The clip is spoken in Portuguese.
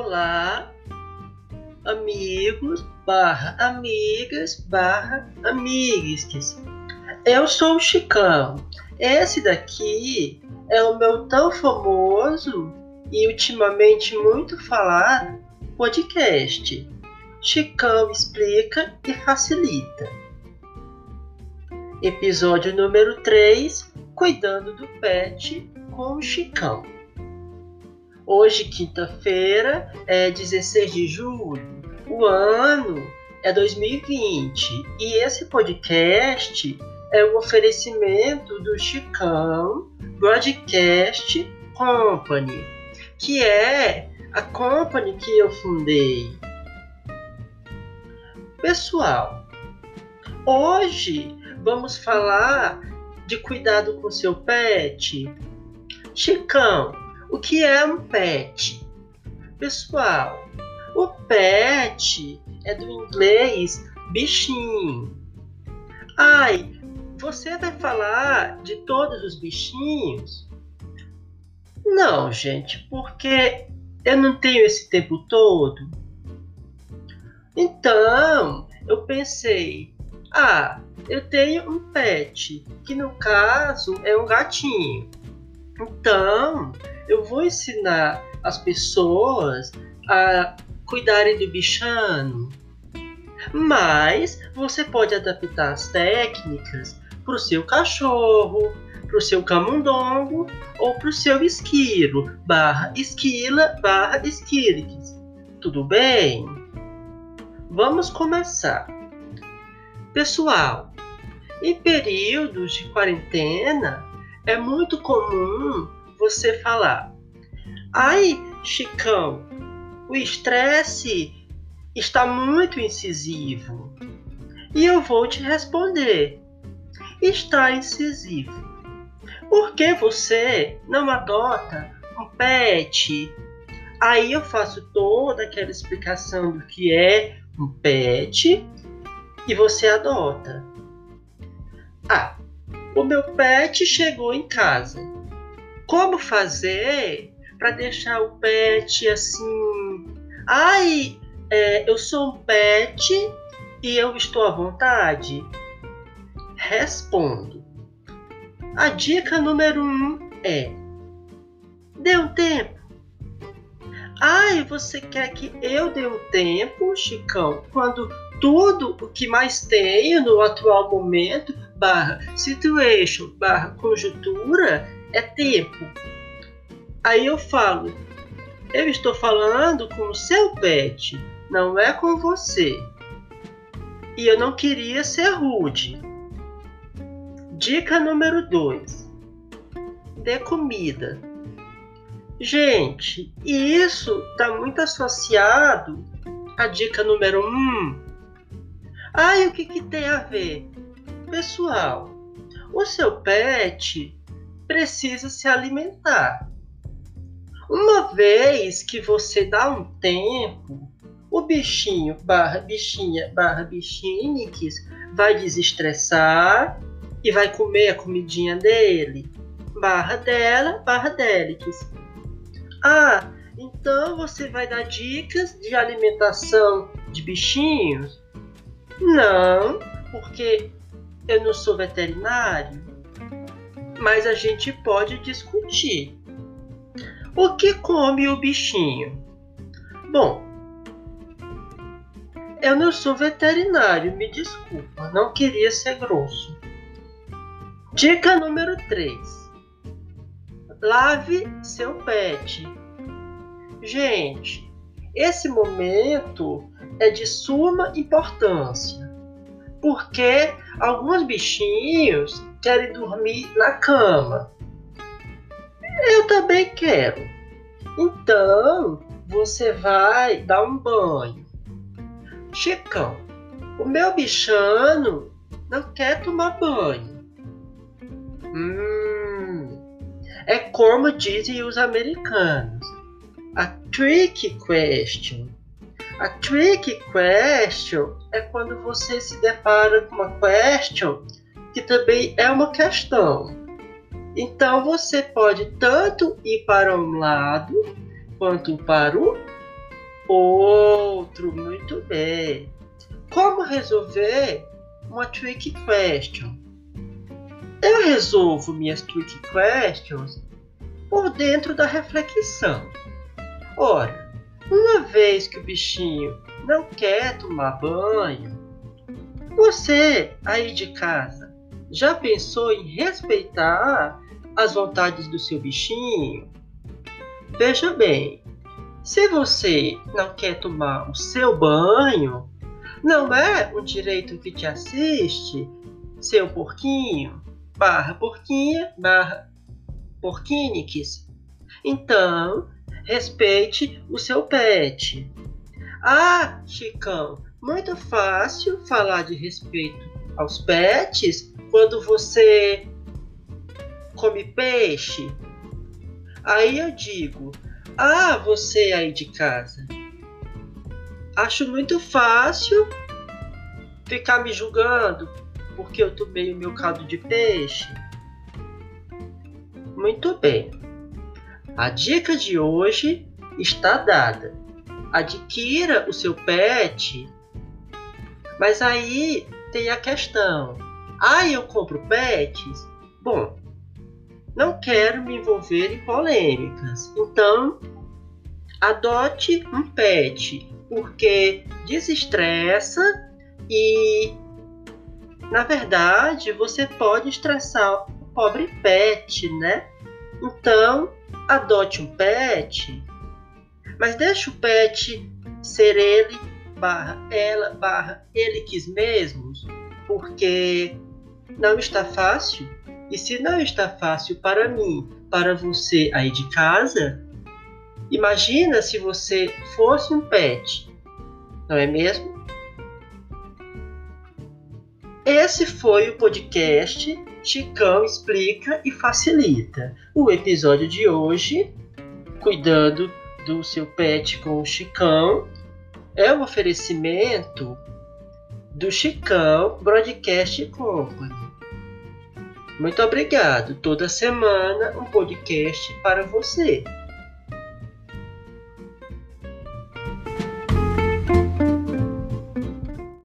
Olá, amigos, barra amigas, barra amigues. Eu sou o Chicão. Esse daqui é o meu tão famoso e ultimamente muito falado podcast. Chicão explica e facilita. Episódio número 3 Cuidando do Pet com o Chicão. Hoje, quinta-feira, é 16 de julho. O ano é 2020 e esse podcast é um oferecimento do Chicão Broadcast Company, que é a company que eu fundei. Pessoal, hoje vamos falar de cuidado com seu pet. Chicão, o que é um pet? Pessoal, o pet é do inglês bichinho. Ai, você vai falar de todos os bichinhos? Não, gente, porque eu não tenho esse tempo todo. Então, eu pensei, ah, eu tenho um pet, que no caso é um gatinho. Então, eu vou ensinar as pessoas a cuidarem do bichano. Mas você pode adaptar as técnicas para o seu cachorro, para o seu camundongo ou para o seu esquilo, barra esquila, barra esquilix. Tudo bem? Vamos começar. Pessoal, em períodos de quarentena é muito comum você falar: Ai, Chicão, o estresse está muito incisivo. E eu vou te responder: está incisivo. Por que você não adota um pet? Aí eu faço toda aquela explicação do que é um pet e você adota. Ah, o meu pet chegou em casa como fazer para deixar o pet assim. Ai, é, eu sou um pet e eu estou à vontade? Respondo. A dica número um é: dê um tempo. Ai, você quer que eu dê um tempo, Chicão, quando tudo o que mais tenho no atual momento, barra situation, barra conjuntura, é tempo. Aí eu falo, eu estou falando com o seu pet, não é com você. E eu não queria ser rude. Dica número 2: dê comida. Gente, e isso está muito associado à dica número 1. Um. Ai, o que, que tem a ver? Pessoal, o seu pet precisa se alimentar. Uma vez que você dá um tempo, o bichinho barra bichinha barra bichinix vai desestressar e vai comer a comidinha dele. Barra dela, barra delix. Ah, então você vai dar dicas de alimentação de bichinhos? Não, porque eu não sou veterinário mas a gente pode discutir. O que come o bichinho? Bom, eu não sou veterinário, me desculpa, não queria ser grosso. Dica número 3: Lave seu pet. Gente, esse momento é de suma importância, porque alguns bichinhos querem dormir na cama. Eu também quero. Então, você vai dar um banho. Chicão, o meu bichano não quer tomar banho. Hum, é como dizem os americanos. A trick question. A trick question é quando você se depara com uma question que também é uma questão. Então você pode tanto ir para um lado quanto para o Outro, muito bem. Como resolver uma trick question? Eu resolvo minhas trick questions por dentro da reflexão. Ora, uma vez que o bichinho não quer tomar banho, você aí de casa já pensou em respeitar as vontades do seu bichinho? Veja bem, se você não quer tomar o seu banho, não é um direito que te assiste, seu porquinho, barra porquinha, barra porquiniques. Então, respeite o seu pet. Ah, Chicão, muito fácil falar de respeito aos pets quando você come peixe. Aí eu digo: Ah, você aí de casa. Acho muito fácil ficar me julgando porque eu tomei o meu caldo de peixe. Muito bem. A dica de hoje está dada. Adquira o seu pet. Mas aí tem a questão. Ah, eu compro pets? Bom, não quero me envolver em polêmicas. Então, adote um pet, porque desestressa e na verdade, você pode estressar o pobre pet, né? Então, adote um pet, mas deixe o pet ser ele, barra ela, barra ele quis mesmos, porque não está fácil. E se não está fácil para mim, para você aí de casa, imagina se você fosse um pet, não é mesmo? Esse foi o podcast Chicão Explica e Facilita. O episódio de hoje, cuidando do seu pet com o Chicão, é um oferecimento do Chicão Broadcast Company. Muito obrigado. Toda semana um podcast para você.